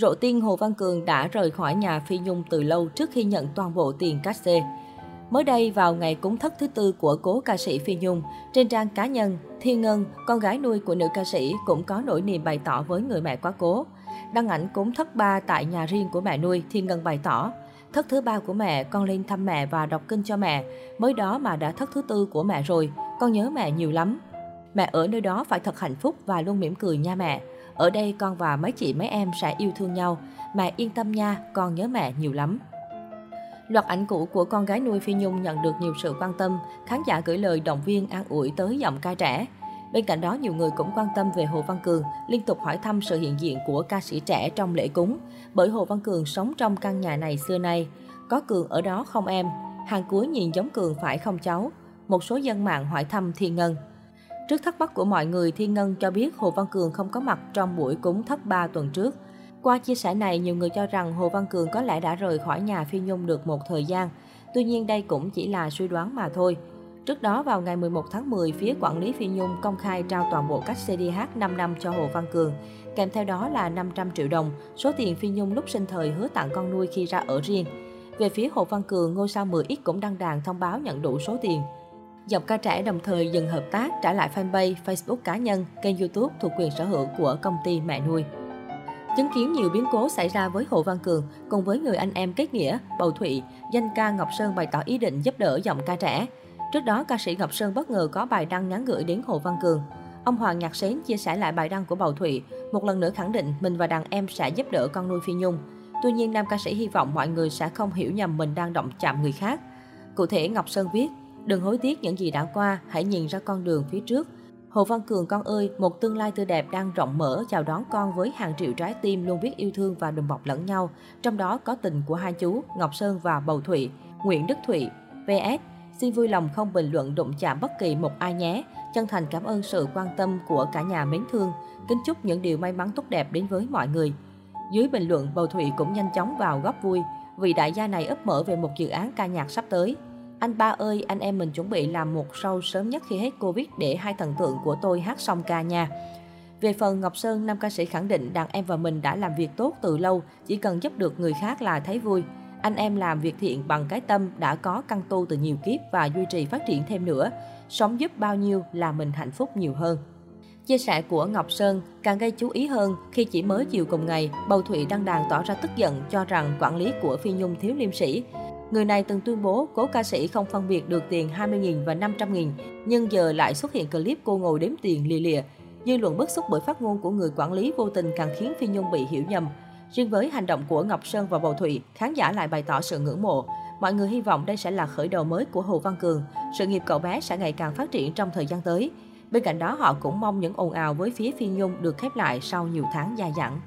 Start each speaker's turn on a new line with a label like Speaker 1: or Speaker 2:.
Speaker 1: Rộ tin Hồ Văn Cường đã rời khỏi nhà Phi Nhung từ lâu trước khi nhận toàn bộ tiền cát xê. Mới đây, vào ngày cúng thất thứ tư của cố ca sĩ Phi Nhung, trên trang cá nhân, Thiên Ngân, con gái nuôi của nữ ca sĩ, cũng có nỗi niềm bày tỏ với người mẹ quá cố. Đăng ảnh cúng thất ba tại nhà riêng của mẹ nuôi, Thiên Ngân bày tỏ, thất thứ ba của mẹ, con lên thăm mẹ và đọc kinh cho mẹ. Mới đó mà đã thất thứ tư của mẹ rồi, con nhớ mẹ nhiều lắm. Mẹ ở nơi đó phải thật hạnh phúc và luôn mỉm cười nha mẹ. Ở đây con và mấy chị mấy em sẽ yêu thương nhau. Mẹ yên tâm nha, con nhớ mẹ nhiều lắm. Loạt ảnh cũ của con gái nuôi Phi Nhung nhận được nhiều sự quan tâm, khán giả gửi lời động viên an ủi tới giọng ca trẻ. Bên cạnh đó, nhiều người cũng quan tâm về Hồ Văn Cường, liên tục hỏi thăm sự hiện diện của ca sĩ trẻ trong lễ cúng. Bởi Hồ Văn Cường sống trong căn nhà này xưa nay. Có Cường ở đó không em? Hàng cuối nhìn giống Cường phải không cháu? Một số dân mạng hỏi thăm Thiên Ngân. Trước thắc mắc của mọi người, Thiên Ngân cho biết Hồ Văn Cường không có mặt trong buổi cúng thất ba tuần trước. Qua chia sẻ này, nhiều người cho rằng Hồ Văn Cường có lẽ đã rời khỏi nhà Phi Nhung được một thời gian. Tuy nhiên đây cũng chỉ là suy đoán mà thôi. Trước đó vào ngày 11 tháng 10, phía quản lý Phi Nhung công khai trao toàn bộ các CDH 5 năm cho Hồ Văn Cường. Kèm theo đó là 500 triệu đồng, số tiền Phi Nhung lúc sinh thời hứa tặng con nuôi khi ra ở riêng. Về phía Hồ Văn Cường, ngôi sao 10X cũng đăng đàn thông báo nhận đủ số tiền. Dòng ca trẻ đồng thời dừng hợp tác trả lại fanpage, Facebook cá nhân, kênh YouTube thuộc quyền sở hữu của công ty mẹ nuôi. Chứng kiến nhiều biến cố xảy ra với Hồ Văn Cường cùng với người anh em kết nghĩa, Bầu Thụy, danh ca Ngọc Sơn bày tỏ ý định giúp đỡ giọng ca trẻ. Trước đó, ca sĩ Ngọc Sơn bất ngờ có bài đăng nhắn gửi đến Hồ Văn Cường. Ông Hoàng Nhạc Sến chia sẻ lại bài đăng của Bầu Thụy, một lần nữa khẳng định mình và đàn em sẽ giúp đỡ con nuôi Phi Nhung. Tuy nhiên, nam ca sĩ hy vọng mọi người sẽ không hiểu nhầm mình đang động chạm người khác. Cụ thể, Ngọc Sơn viết, Đừng hối tiếc những gì đã qua, hãy nhìn ra con đường phía trước. Hồ Văn Cường con ơi, một tương lai tươi đẹp đang rộng mở chào đón con với hàng triệu trái tim luôn biết yêu thương và đùm bọc lẫn nhau. Trong đó có tình của hai chú Ngọc Sơn và Bầu Thụy, Nguyễn Đức Thụy. VS, xin vui lòng không bình luận đụng chạm bất kỳ một ai nhé. Chân thành cảm ơn sự quan tâm của cả nhà mến thương. Kính chúc những điều may mắn tốt đẹp đến với mọi người. Dưới bình luận, Bầu Thụy cũng nhanh chóng vào góp vui vì đại gia này ấp mở về một dự án ca nhạc sắp tới. Anh ba ơi, anh em mình chuẩn bị làm một show sớm nhất khi hết Covid để hai thần tượng của tôi hát xong ca nha. Về phần Ngọc Sơn, nam ca sĩ khẳng định đàn em và mình đã làm việc tốt từ lâu, chỉ cần giúp được người khác là thấy vui. Anh em làm việc thiện bằng cái tâm đã có căn tu từ nhiều kiếp và duy trì phát triển thêm nữa. Sống giúp bao nhiêu là mình hạnh phúc nhiều hơn. Chia sẻ của Ngọc Sơn càng gây chú ý hơn khi chỉ mới chiều cùng ngày, Bầu Thụy đăng đàn tỏ ra tức giận cho rằng quản lý của Phi Nhung thiếu liêm sĩ. Người này từng tuyên bố cố ca sĩ không phân biệt được tiền 20.000 và 500.000, nhưng giờ lại xuất hiện clip cô ngồi đếm tiền lìa lìa. Dư luận bức xúc bởi phát ngôn của người quản lý vô tình càng khiến Phi Nhung bị hiểu nhầm. Riêng với hành động của Ngọc Sơn và Bầu Thụy, khán giả lại bày tỏ sự ngưỡng mộ. Mọi người hy vọng đây sẽ là khởi đầu mới của Hồ Văn Cường. Sự nghiệp cậu bé sẽ ngày càng phát triển trong thời gian tới. Bên cạnh đó, họ cũng mong những ồn ào với phía Phi Nhung được khép lại sau nhiều tháng dài dẳng.